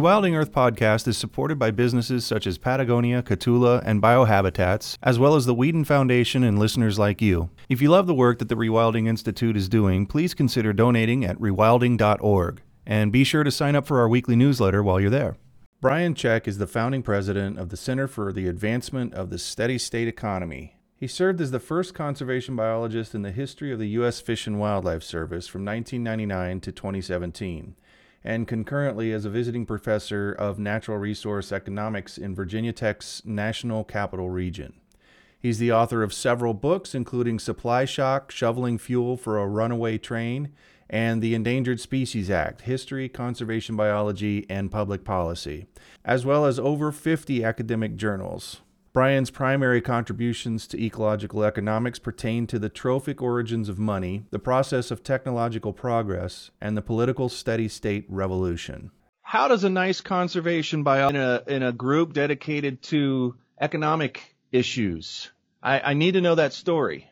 Rewilding Earth podcast is supported by businesses such as Patagonia, Catula, and Biohabitats, as well as the Weeden Foundation and listeners like you. If you love the work that the Rewilding Institute is doing, please consider donating at rewilding.org. And be sure to sign up for our weekly newsletter while you're there. Brian Czech is the founding president of the Center for the Advancement of the Steady State Economy. He served as the first conservation biologist in the history of the U.S. Fish and Wildlife Service from 1999 to 2017 and concurrently as a visiting professor of natural resource economics in Virginia Tech's National Capital Region. He's the author of several books, including Supply Shock Shoveling Fuel for a Runaway Train and the Endangered Species Act History, Conservation Biology, and Public Policy, as well as over 50 academic journals. Brian's primary contributions to ecological economics pertain to the trophic origins of money, the process of technological progress, and the political steady state revolution. How does a nice conservation biologist in a, in a group dedicated to economic issues? I, I need to know that story.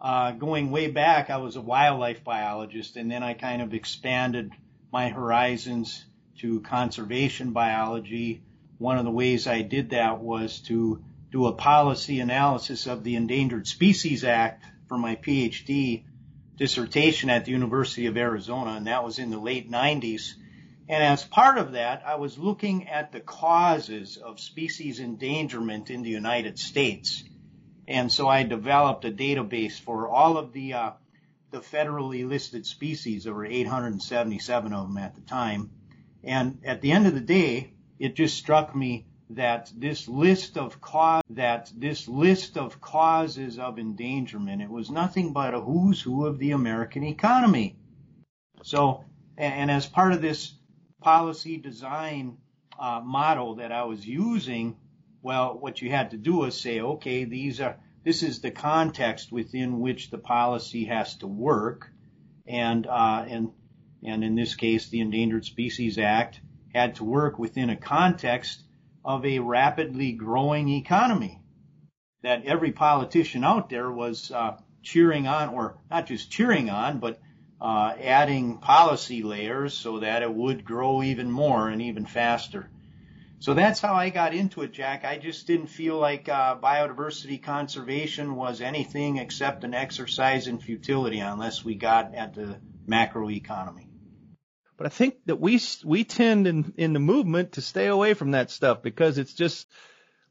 Uh, going way back, I was a wildlife biologist, and then I kind of expanded my horizons to conservation biology one of the ways I did that was to do a policy analysis of the Endangered Species Act for my PhD dissertation at the University of Arizona, and that was in the late 90s. And as part of that, I was looking at the causes of species endangerment in the United States. And so I developed a database for all of the uh, the federally listed species. There were 877 of them at the time. And at the end of the day, it just struck me that this list of cause that this list of causes of endangerment it was nothing but a who's who of the American economy. So, and as part of this policy design uh, model that I was using, well, what you had to do was say, okay, these are this is the context within which the policy has to work, and uh, and and in this case, the Endangered Species Act had to work within a context of a rapidly growing economy that every politician out there was uh, cheering on, or not just cheering on, but uh, adding policy layers so that it would grow even more and even faster. So that's how I got into it, Jack. I just didn't feel like uh, biodiversity conservation was anything except an exercise in futility unless we got at the macroeconomy. But I think that we we tend in in the movement to stay away from that stuff because it's just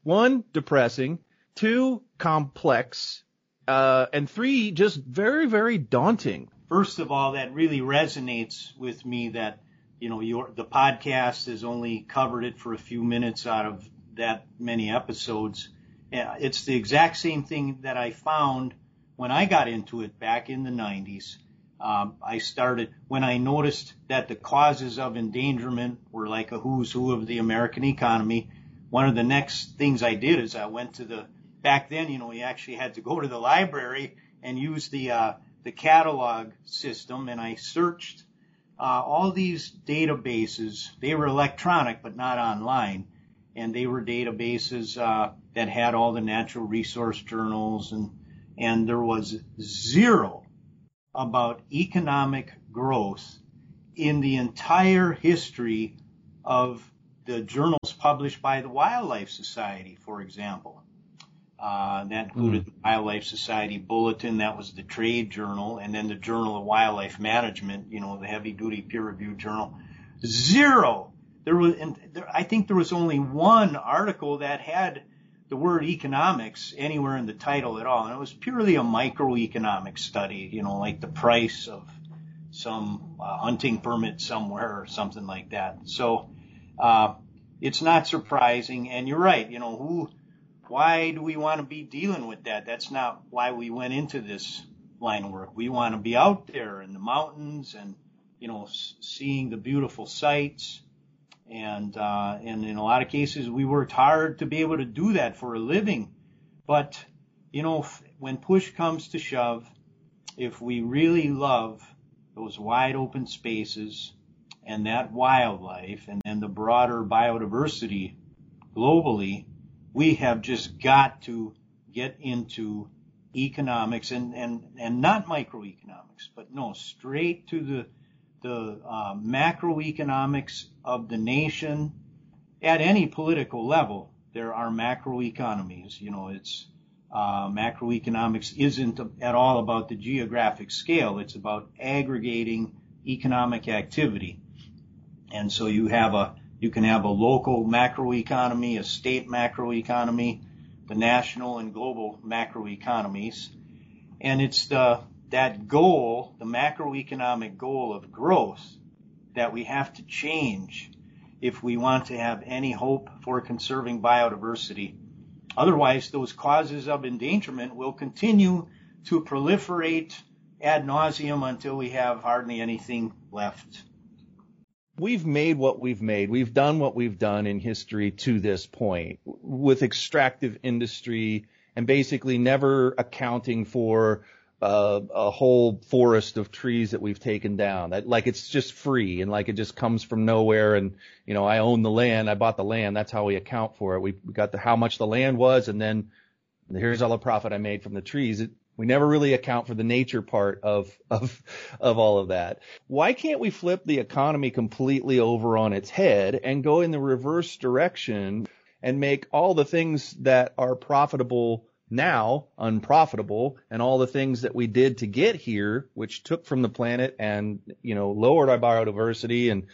one depressing, two complex, uh, and three just very very daunting. First of all, that really resonates with me that you know your the podcast has only covered it for a few minutes out of that many episodes. It's the exact same thing that I found when I got into it back in the 90s um, I started when I noticed that the causes of endangerment were like a who's who of the American economy. One of the next things I did is I went to the back then, you know, we actually had to go to the library and use the uh, the catalog system, and I searched uh, all these databases. They were electronic, but not online, and they were databases uh, that had all the natural resource journals, and and there was zero about economic growth in the entire history of the journals published by the Wildlife Society, for example. Uh, that included mm. the Wildlife Society Bulletin, that was the trade journal, and then the Journal of Wildlife Management, you know, the heavy duty peer reviewed journal. Zero. There was, there, I think there was only one article that had the word economics anywhere in the title at all. And it was purely a microeconomic study, you know, like the price of some uh, hunting permit somewhere or something like that. So, uh, it's not surprising. And you're right, you know, who, why do we want to be dealing with that? That's not why we went into this line of work. We want to be out there in the mountains and, you know, seeing the beautiful sights and uh, and in a lot of cases we worked hard to be able to do that for a living. But you know, when push comes to shove, if we really love those wide open spaces and that wildlife and then the broader biodiversity globally, we have just got to get into economics and, and, and not microeconomics, but no, straight to the, the uh, macroeconomics of the nation at any political level. There are macroeconomies. You know, it's uh, macroeconomics isn't at all about the geographic scale. It's about aggregating economic activity. And so you have a, you can have a local macroeconomy, a state macroeconomy, the national and global macroeconomies. And it's the, that goal, the macroeconomic goal of growth that we have to change if we want to have any hope for conserving biodiversity. Otherwise, those causes of endangerment will continue to proliferate ad nauseum until we have hardly anything left we've made what we've made. We've done what we've done in history to this point with extractive industry and basically never accounting for uh, a whole forest of trees that we've taken down. That like it's just free and like it just comes from nowhere. And you know, I own the land. I bought the land. That's how we account for it. We, we got the how much the land was, and then here's all the profit I made from the trees. It, we never really account for the nature part of, of, of all of that. Why can't we flip the economy completely over on its head and go in the reverse direction and make all the things that are profitable now unprofitable and all the things that we did to get here, which took from the planet and, you know, lowered our biodiversity and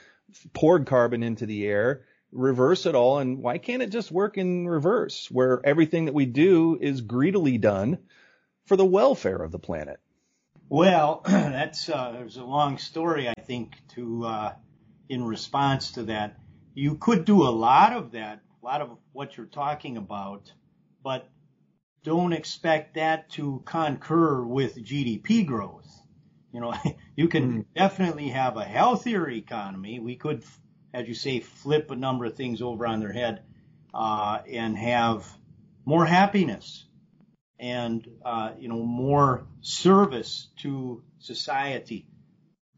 poured carbon into the air, reverse it all. And why can't it just work in reverse where everything that we do is greedily done for the welfare of the planet? Well, that's uh, there's a long story, I think, to uh, in response to that. You could do a lot of that, a lot of what you're talking about, but don't expect that to concur with GDP growth. You know, you can mm-hmm. definitely have a healthier economy. We could, as you say, flip a number of things over on their head uh, and have more happiness and uh, you know more service to society.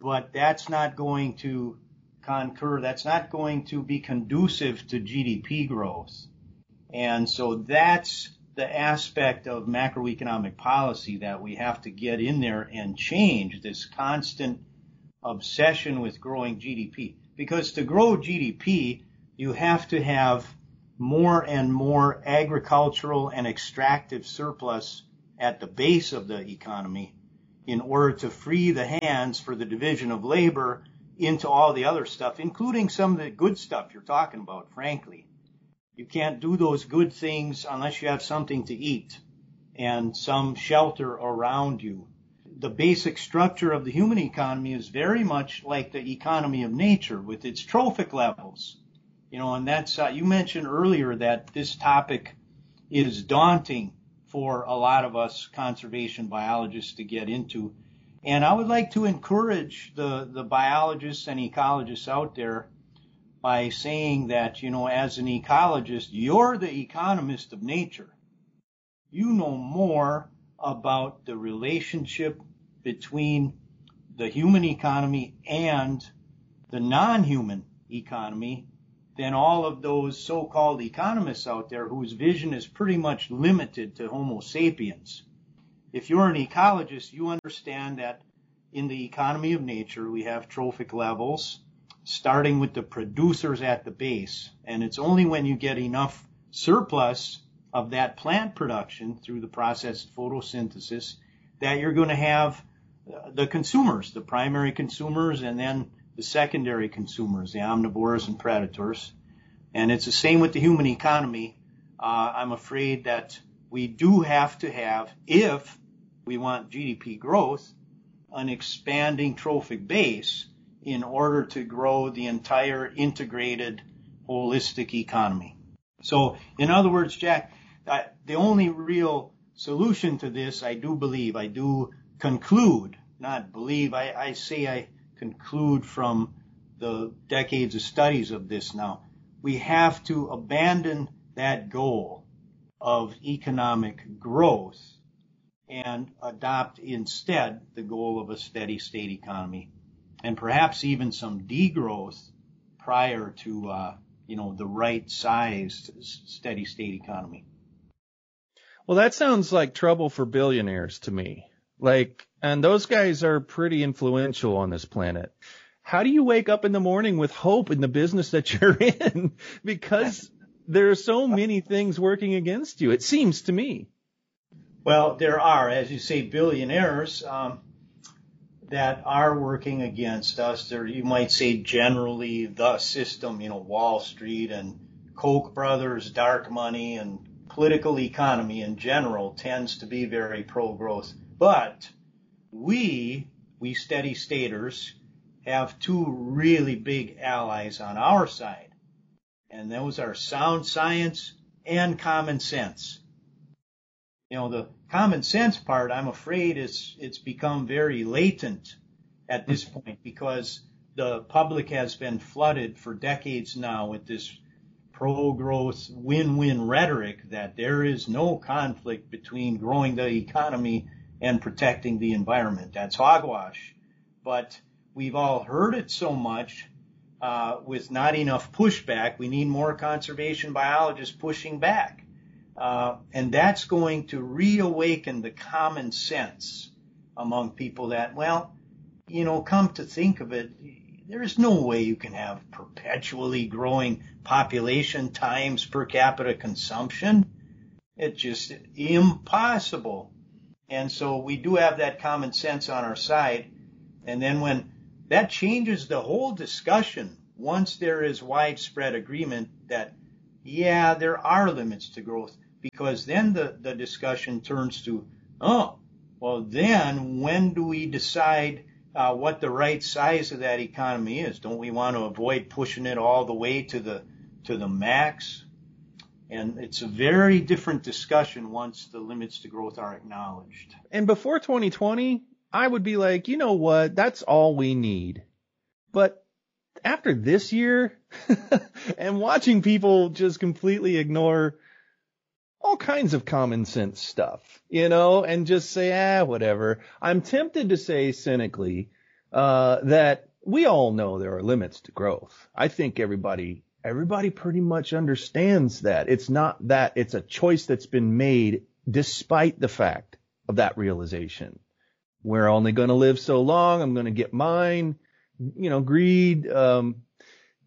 But that's not going to concur. That's not going to be conducive to GDP growth. And so that's the aspect of macroeconomic policy that we have to get in there and change this constant obsession with growing GDP. Because to grow GDP, you have to have more and more agricultural and extractive surplus at the base of the economy in order to free the hands for the division of labor into all the other stuff, including some of the good stuff you're talking about, frankly. You can't do those good things unless you have something to eat and some shelter around you. The basic structure of the human economy is very much like the economy of nature with its trophic levels. You know, and that's, uh, you mentioned earlier that this topic is daunting for a lot of us conservation biologists to get into. And I would like to encourage the, the biologists and ecologists out there by saying that, you know, as an ecologist, you're the economist of nature. You know more about the relationship between the human economy and the non-human economy than all of those so-called economists out there whose vision is pretty much limited to Homo sapiens. If you're an ecologist, you understand that in the economy of nature, we have trophic levels, starting with the producers at the base. And it's only when you get enough surplus of that plant production through the process of photosynthesis that you're going to have the consumers, the primary consumers, and then the secondary consumers, the omnivores and predators. And it's the same with the human economy. Uh, I'm afraid that we do have to have, if we want GDP growth, an expanding trophic base in order to grow the entire integrated holistic economy. So, in other words, Jack, I, the only real solution to this, I do believe, I do conclude, not believe, I, I say I conclude from the decades of studies of this now. We have to abandon that goal of economic growth and adopt instead the goal of a steady state economy and perhaps even some degrowth prior to uh, you know the right sized steady state economy. Well, that sounds like trouble for billionaires to me. Like, and those guys are pretty influential on this planet. How do you wake up in the morning with hope in the business that you're in? because there are so many things working against you. It seems to me. Well, there are, as you say, billionaires um, that are working against us. There, you might say, generally the system. You know, Wall Street and Koch brothers, dark money, and political economy in general tends to be very pro-growth. But we, we steady staters, have two really big allies on our side. And those are sound science and common sense you know, the common sense part, I'm afraid it's, it's become very latent at this point because the public has been flooded for decades now with this pro-growth win-win rhetoric that there is no conflict between growing the economy and protecting the environment. That's hogwash. But we've all heard it so much uh, with not enough pushback. We need more conservation biologists pushing back. Uh, and that's going to reawaken the common sense among people that, well, you know, come to think of it, there's no way you can have perpetually growing population times per capita consumption. It's just impossible. And so we do have that common sense on our side. And then when that changes the whole discussion, once there is widespread agreement that, yeah, there are limits to growth, because then the, the discussion turns to, oh, well, then when do we decide uh, what the right size of that economy is? Don't we want to avoid pushing it all the way to the to the max? And it's a very different discussion once the limits to growth are acknowledged. And before 2020, I would be like, you know what? That's all we need. But after this year and watching people just completely ignore all kinds of common sense stuff, you know, and just say, ah, whatever. I'm tempted to say cynically, uh, that we all know there are limits to growth. I think everybody, everybody pretty much understands that. It's not that it's a choice that's been made despite the fact of that realization. We're only going to live so long. I'm going to get mine, you know, greed, um,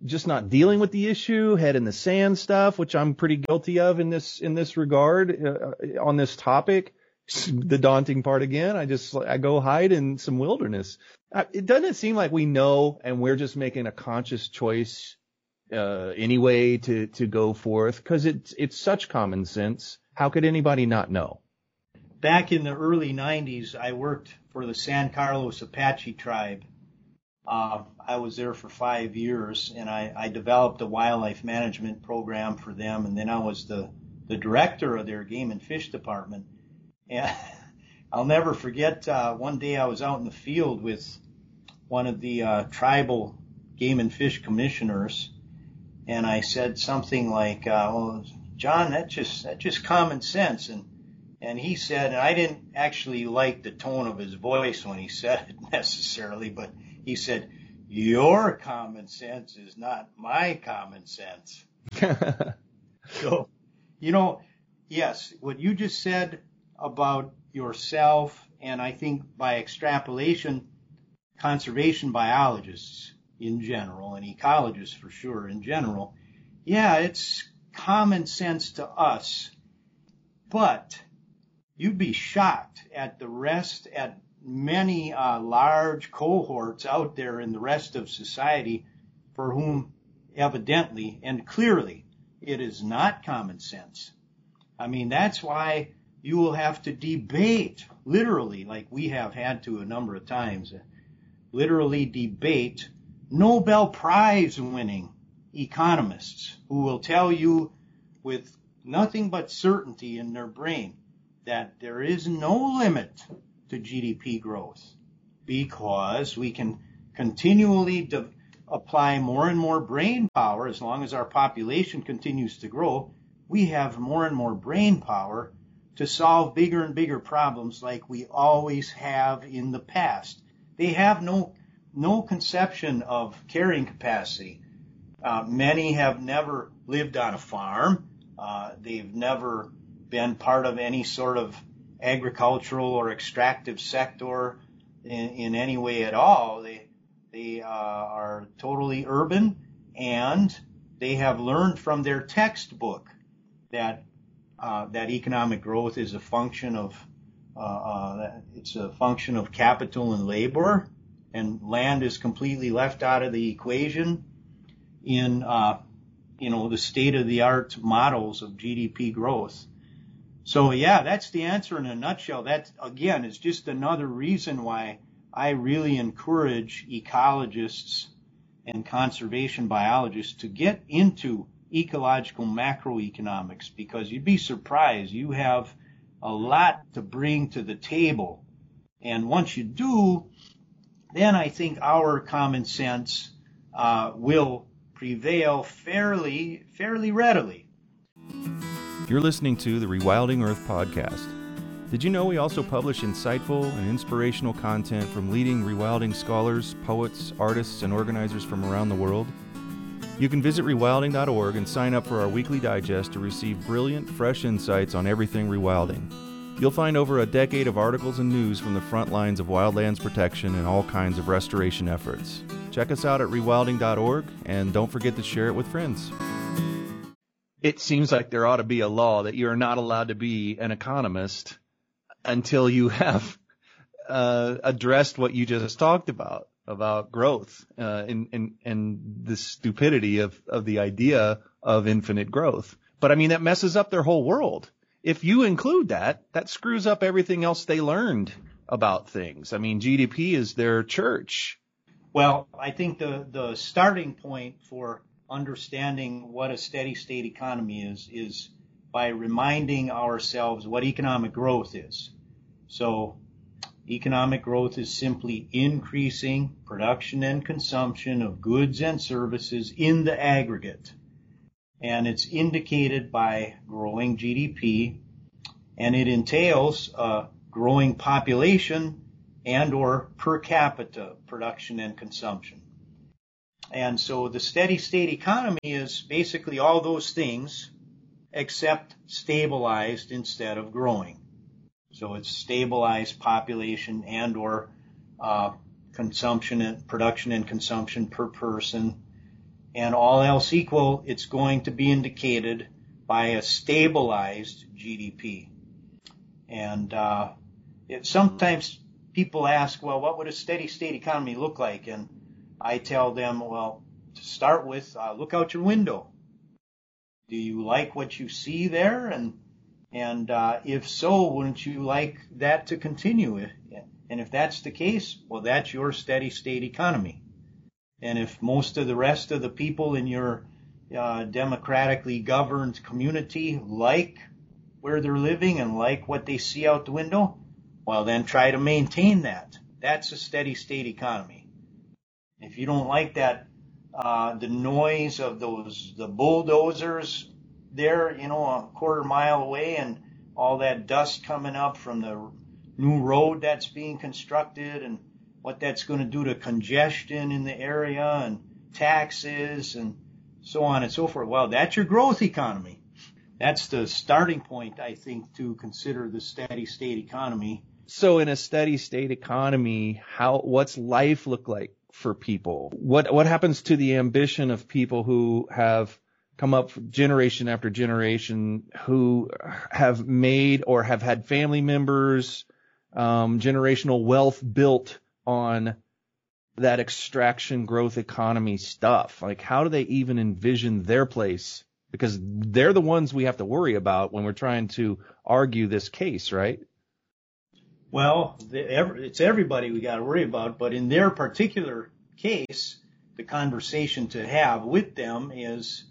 just not dealing with the issue, head in the sand stuff, which I'm pretty guilty of in this in this regard uh, on this topic. The daunting part again. I just I go hide in some wilderness. It doesn't seem like we know, and we're just making a conscious choice uh, anyway to to go forth because it's it's such common sense. How could anybody not know? Back in the early 90s, I worked for the San Carlos Apache tribe uh, I was there for five years, and I, I developed a wildlife management program for them, and then I was the the director of their game and fish department. And I'll never forget uh, one day I was out in the field with one of the uh, tribal game and fish commissioners, and I said something like, uh, "Well, John, that's just that's just common sense." And and he said, and I didn't actually like the tone of his voice when he said it necessarily, but he said, your common sense is not my common sense. so, you know, yes, what you just said about yourself, and I think by extrapolation, conservation biologists in general, and ecologists for sure in general, yeah, it's common sense to us, but you'd be shocked at the rest, at many uh, large cohorts out there in the rest of society for whom evidently and clearly it is not common sense. I mean, that's why you will have to debate, literally, like we have had to a number of times, literally debate Nobel Prize winning economists who will tell you with nothing but certainty in their brain that there is no limit to GDP growth because we can continually de- apply more and more brain power as long as our population continues to grow. We have more and more brain power to solve bigger and bigger problems like we always have in the past. They have no no conception of carrying capacity. Uh, many have never lived on a farm. Uh, they've never been part of any sort of agricultural or extractive sector in, in any way at all. They they uh, are totally urban and they have learned from their textbook that uh, that economic growth is a function of uh, uh, it's a function of capital and labor, and land is completely left out of the equation in uh, you know the state of the art models of GDP growth. So yeah, that's the answer in a nutshell. That again is just another reason why I really encourage ecologists and conservation biologists to get into ecological macroeconomics because you'd be surprised. You have a lot to bring to the table. And once you do, then I think our common sense uh, will prevail fairly, fairly readily. You're listening to the Rewilding Earth podcast. Did you know we also publish insightful and inspirational content from leading rewilding scholars, poets, artists, and organizers from around the world? You can visit rewilding.org and sign up for our weekly digest to receive brilliant, fresh insights on everything rewilding. You'll find over a decade of articles and news from the front lines of wildlands protection and all kinds of restoration efforts. Check us out at rewilding.org and don't forget to share it with friends. It seems like there ought to be a law that you're not allowed to be an economist until you have uh, addressed what you just talked about about growth uh, and, and and the stupidity of of the idea of infinite growth. But I mean that messes up their whole world. If you include that, that screws up everything else they learned about things. I mean, GDP is their church. Well, I think the the starting point for understanding what a steady state economy is is by reminding ourselves what economic growth is. So Economic growth is simply increasing production and consumption of goods and services in the aggregate. And it's indicated by growing GDP and it entails a growing population and or per capita production and consumption. And so the steady state economy is basically all those things except stabilized instead of growing. So it's stabilized population and or uh, consumption and production and consumption per person. And all else equal, it's going to be indicated by a stabilized GDP. And uh, it, sometimes people ask, well, what would a steady state economy look like? And I tell them, well, to start with, uh, look out your window. Do you like what you see there? And and uh, if so, wouldn't you like that to continue? And if that's the case, well, that's your steady state economy. And if most of the rest of the people in your uh, democratically governed community like where they're living and like what they see out the window, well, then try to maintain that. That's a steady state economy. If you don't like that, uh, the noise of those, the bulldozers there, you know, a quarter mile away and all that dust coming up from the new road that's being constructed and what that's going to do to congestion in the area and taxes and so on and so forth. Well, that's your growth economy. That's the starting point, I think, to consider the steady state economy. So in a steady state economy, how, what's life look like for people? What, what happens to the ambition of people who have come up generation after generation who have made or have had family members, um, generational wealth built on that extraction growth economy stuff. Like, how do they even envision their place? Because they're the ones we have to worry about when we're trying to argue this case, right? Well, it's everybody we got to worry about, but in their particular case, the conversation to have with them is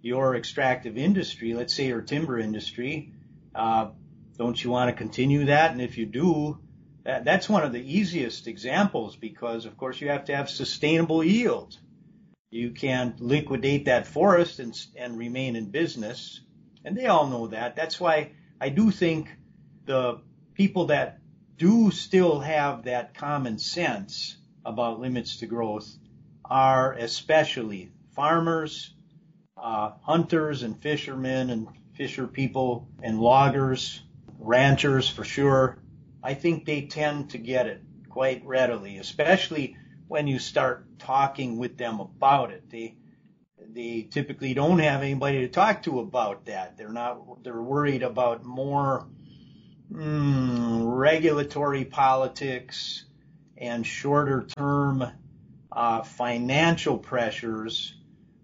your extractive industry, let's say your timber industry, uh, don't you want to continue that? And if you do, that, that's one of the easiest examples because, of course, you have to have sustainable yield. You can't liquidate that forest and, and remain in business. And they all know that. That's why I do think the people that do still have that common sense about limits to growth are especially farmers, uh, hunters and fishermen and fisher people and loggers, ranchers for sure. I think they tend to get it quite readily, especially when you start talking with them about it. They they typically don't have anybody to talk to about that. They're not. They're worried about more mm, regulatory politics and shorter term uh, financial pressures.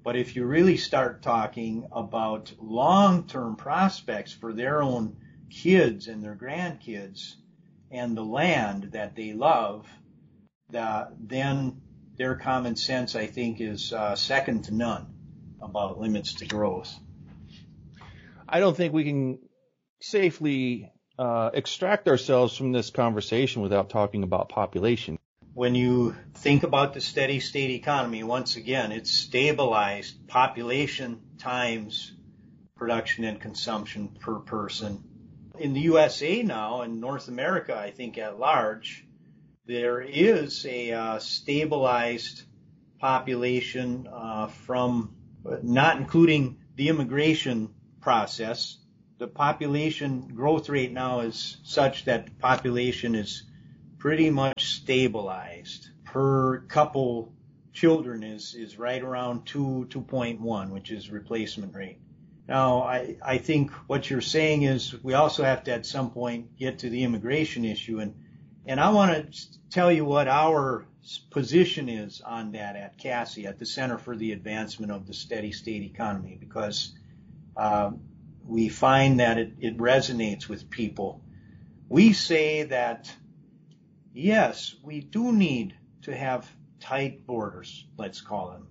But if you really start talking about long term prospects for their own kids and their grandkids and the land that they love, the, then their common sense, I think, is uh, second to none about limits to growth. I don't think we can safely uh, extract ourselves from this conversation without talking about population. When you think about the steady state economy, once again, it's stabilized population times production and consumption per person. In the USA now, in North America, I think at large, there is a uh, stabilized population uh, from not including the immigration process. The population growth rate now is such that the population is pretty much stabilized. Per couple children is, is right around 2, 2.1, which is replacement rate. Now, I, I think what you're saying is we also have to at some point get to the immigration issue and, and I want to tell you what our position is on that at CASSE, at the Center for the Advancement of the Steady State Economy, because uh, we find that it, it resonates with people. We say that, yes, we do need to have tight borders, let's call them.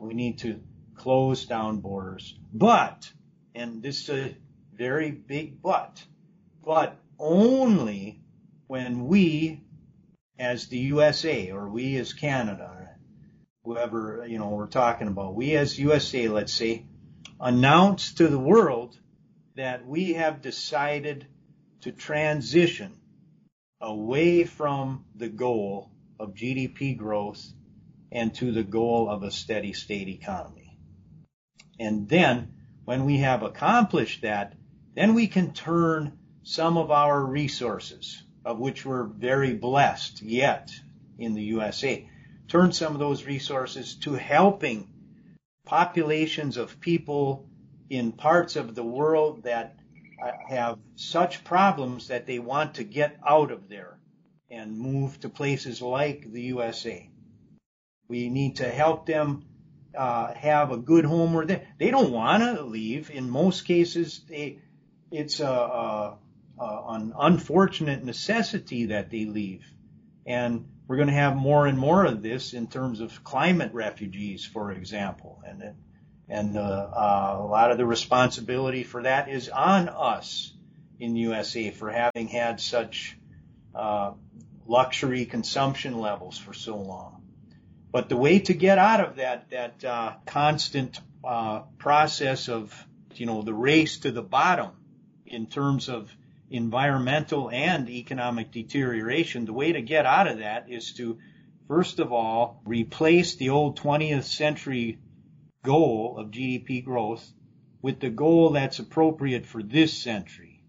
We need to close down borders. But, and this is a very big but, but only when we as the USA or we as Canada, whoever, you know, we're talking about, we as USA, let's say, announce to the world that we have decided to transition away from the goal of GDP growth and to the goal of a steady state economy. And then when we have accomplished that, then we can turn some of our resources, of which we're very blessed yet in the USA, turn some of those resources to helping populations of people in parts of the world that uh, have such problems that they want to get out of there and move to places like the USA. We need to help them uh, have a good home where they they don't want to leave. In most cases, they it's a, a uh, an unfortunate necessity that they leave. And we're going to have more and more of this in terms of climate refugees, for example. And, and uh, uh, a lot of the responsibility for that is on us in USA for having had such uh, luxury consumption levels for so long. But the way to get out of that that uh, constant uh, process of you know the race to the bottom in terms of environmental and economic deterioration, the way to get out of that is to, first of all, replace the old 20th century goal of GDP growth with the goal that's appropriate for this century.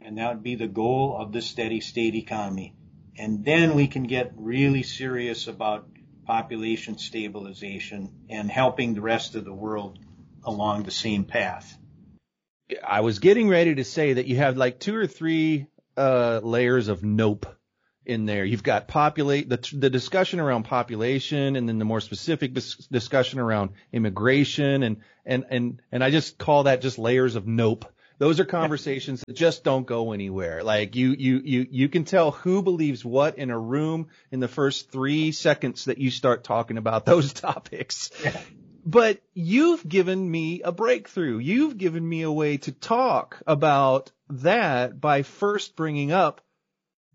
And that would be the goal of the steady state economy. And then we can get really serious about population stabilization and helping the rest of the world along the same path. I was getting ready to say that you have like two or three uh, layers of nope in there. You've got populate the the discussion around population, and then the more specific dis- discussion around immigration, and and and and I just call that just layers of nope. Those are conversations that just don't go anywhere. Like you you you you can tell who believes what in a room in the first three seconds that you start talking about those topics. Yeah. But you've given me a breakthrough. You've given me a way to talk about that by first bringing up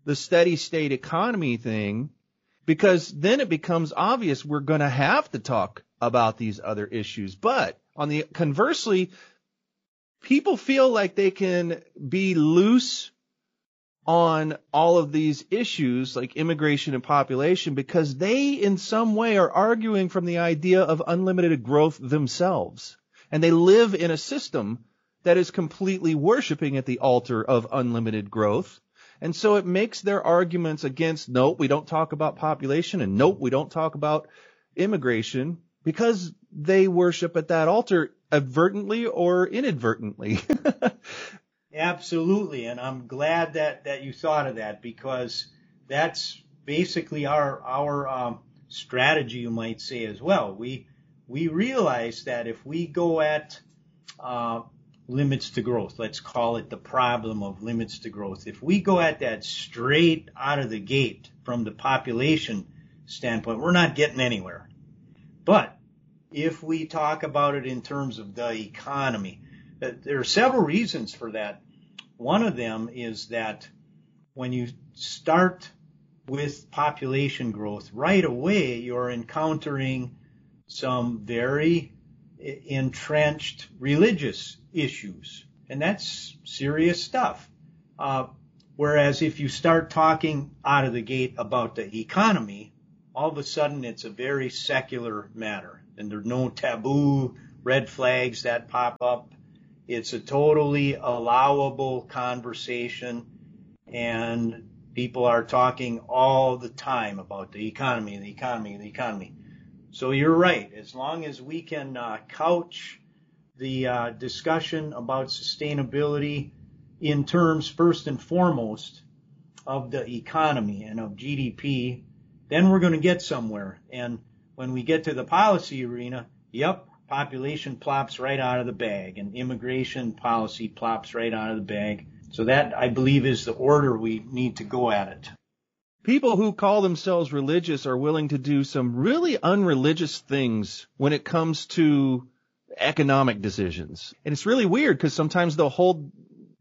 the steady state economy thing, because then it becomes obvious we're going to have to talk about these other issues. But on the conversely, people feel like they can be loose on all of these issues like immigration and population because they in some way are arguing from the idea of unlimited growth themselves. And they live in a system that is completely worshiping at the altar of unlimited growth. And so it makes their arguments against, nope, we don't talk about population and nope, we don't talk about immigration because they worship at that altar advertently or inadvertently. Absolutely, and I'm glad that that you thought of that because that's basically our our um, strategy, you might say as well. We we realize that if we go at uh, limits to growth, let's call it the problem of limits to growth. If we go at that straight out of the gate from the population standpoint, we're not getting anywhere. But if we talk about it in terms of the economy, uh, there are several reasons for that. One of them is that when you start with population growth, right away you're encountering some very entrenched religious issues. And that's serious stuff. Uh, whereas if you start talking out of the gate about the economy, all of a sudden it's a very secular matter. And there's no taboo red flags that pop up. It's a totally allowable conversation and people are talking all the time about the economy, the economy, the economy. So you're right. As long as we can uh, couch the uh, discussion about sustainability in terms first and foremost of the economy and of GDP, then we're going to get somewhere. And when we get to the policy arena, yep, population plops right out of the bag and immigration policy plops right out of the bag. So that, I believe, is the order we need to go at it. People who call themselves religious are willing to do some really unreligious things when it comes to economic decisions. And it's really weird because sometimes they'll hold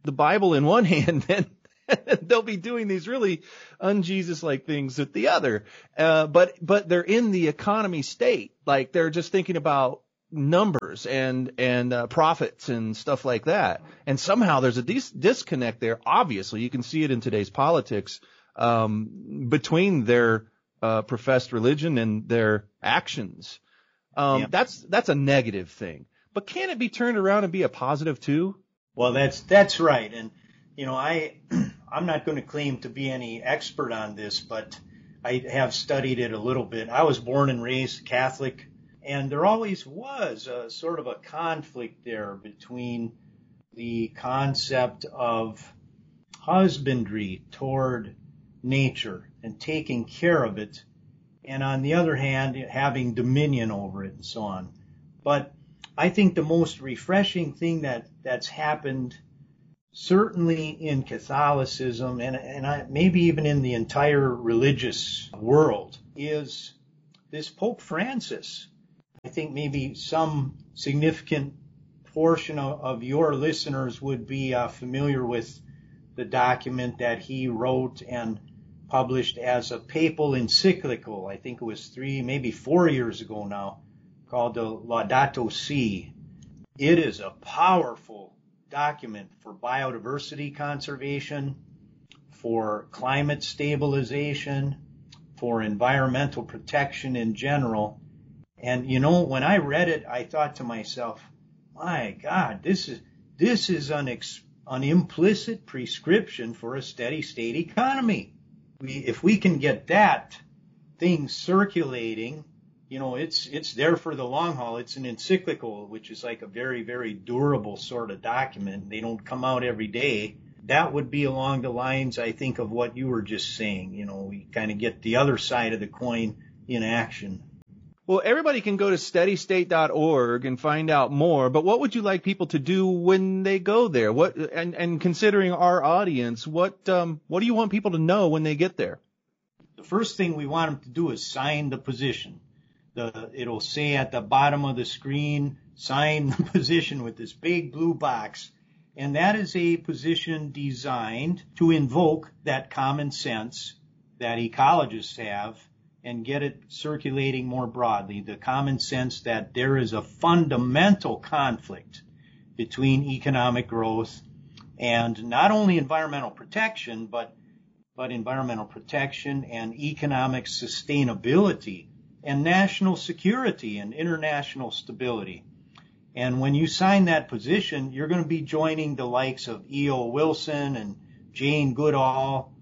the Bible in one hand and they'll be doing these really unJesus-like things with the other. Uh, but, but they're in the economy state. Like they're just thinking about numbers and and uh, profits and stuff like that. And somehow there's a dis- disconnect there. Obviously, you can see it in today's politics um, between their uh, professed religion and their actions. Um, yeah. That's that's a negative thing. But can it be turned around and be a positive too? Well, that's that's right. And you know, I I'm not going to claim to be any expert on this, but I have studied it a little bit. I was born and raised Catholic and there always was a sort of a conflict there between the concept of husbandry toward nature and taking care of it, and on the other hand, having dominion over it and so on. But I think the most refreshing thing that, that's happened certainly in Catholicism and, and I, maybe even in the entire religious world is this Pope Francis I think maybe some significant portion of, of your listeners would be uh, familiar with the document that he wrote and published as a papal encyclical. I think it was three, maybe four years ago now, called the Laudato Si. It is a powerful document for biodiversity conservation, for climate stabilization, for environmental protection in general, and you know, when I read it, I thought to myself, my God, this is, this is an, ex, an implicit prescription for a steady state economy. We, if we can get that thing circulating, you know, it's, it's there for the long haul. It's an encyclical, which is like a very, very durable sort of document. They don't come out every day. That would be along the lines, I think, of what you were just saying. You know, we kind of get the other side of the coin in action. Well, everybody can go to steadystate.org and find out more, but what would you like people to do when they go there? What and and considering our audience, what um what do you want people to know when they get there? The first thing we want them to do is sign the position. The it'll say at the bottom of the screen, sign the position with this big blue box. And that is a position designed to invoke that common sense that ecologists have and get it circulating more broadly. The common sense that there is a fundamental conflict between economic growth And not only environmental protection, but, but environmental protection and economic sustainability and national security and international stability. And when you sign that position, you're going to be joining the likes of E.O. Wilson and Jane Goodall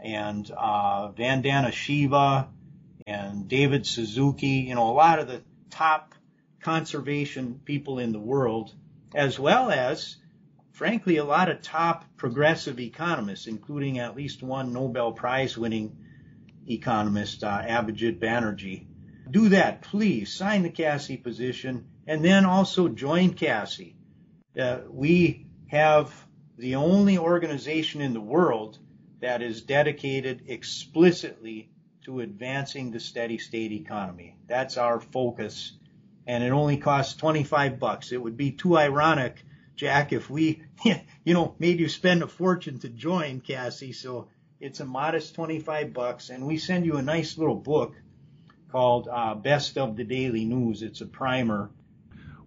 and uh, Vandana Shiva and David Suzuki, you know, a lot of the top conservation people in the world, as well as, frankly, a lot of top progressive economists, including at least one Nobel Prize winning economist, uh, Abhijit Banerjee. Do that, please. Sign the CASSE position and then also join CASSE. Uh, we have the only organization in the world that is dedicated explicitly to advancing the steady state economy. That's our focus. And it only costs 25 bucks. It would be too ironic, Jack, if we, you know, made you spend a fortune to join CASSE. So it's a modest 25 bucks and we send you a nice little book called uh, Best of the Daly News. It's a primer.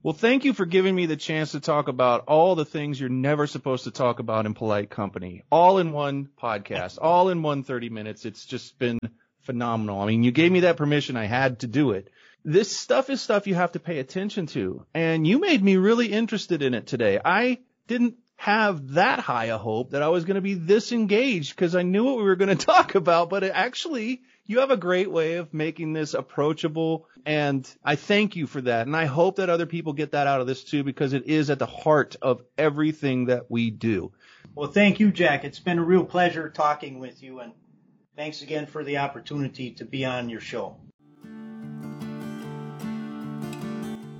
Well, thank you for giving me the chance to talk about all the things you're never supposed to talk about in polite company, all in one podcast, all in one 30 minutes. It's just been phenomenal. I mean, you gave me that permission. I had to do it. This stuff is stuff you have to pay attention to. And you made me really interested in it today. I didn't have that high a hope that I was going to be this engaged because I knew what we were going to talk about, but actually, you have a great way of making this approachable and I thank you for that. And I hope that other people get that out of this too because it is at the heart of everything that we do. Well, thank you, Jack. It's been a real pleasure talking with you and thanks again for the opportunity to be on your show.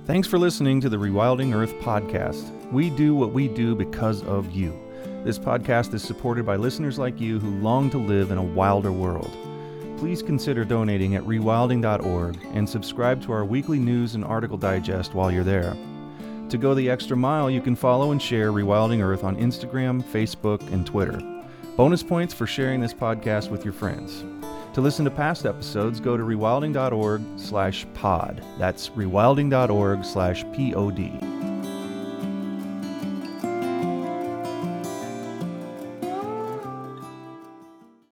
Thanks for listening to the Rewilding Earth podcast. We do what we do because of you. This podcast is supported by listeners like you who long to live in a wilder world. Please consider donating at rewilding.org and subscribe to our weekly news and article digest while you're there. To go the extra mile, you can follow and share Rewilding Earth on Instagram, Facebook, and Twitter. Bonus points for sharing this podcast with your friends. To listen to past episodes, go to rewilding.org slash pod. That's rewilding.org slash P-O-D.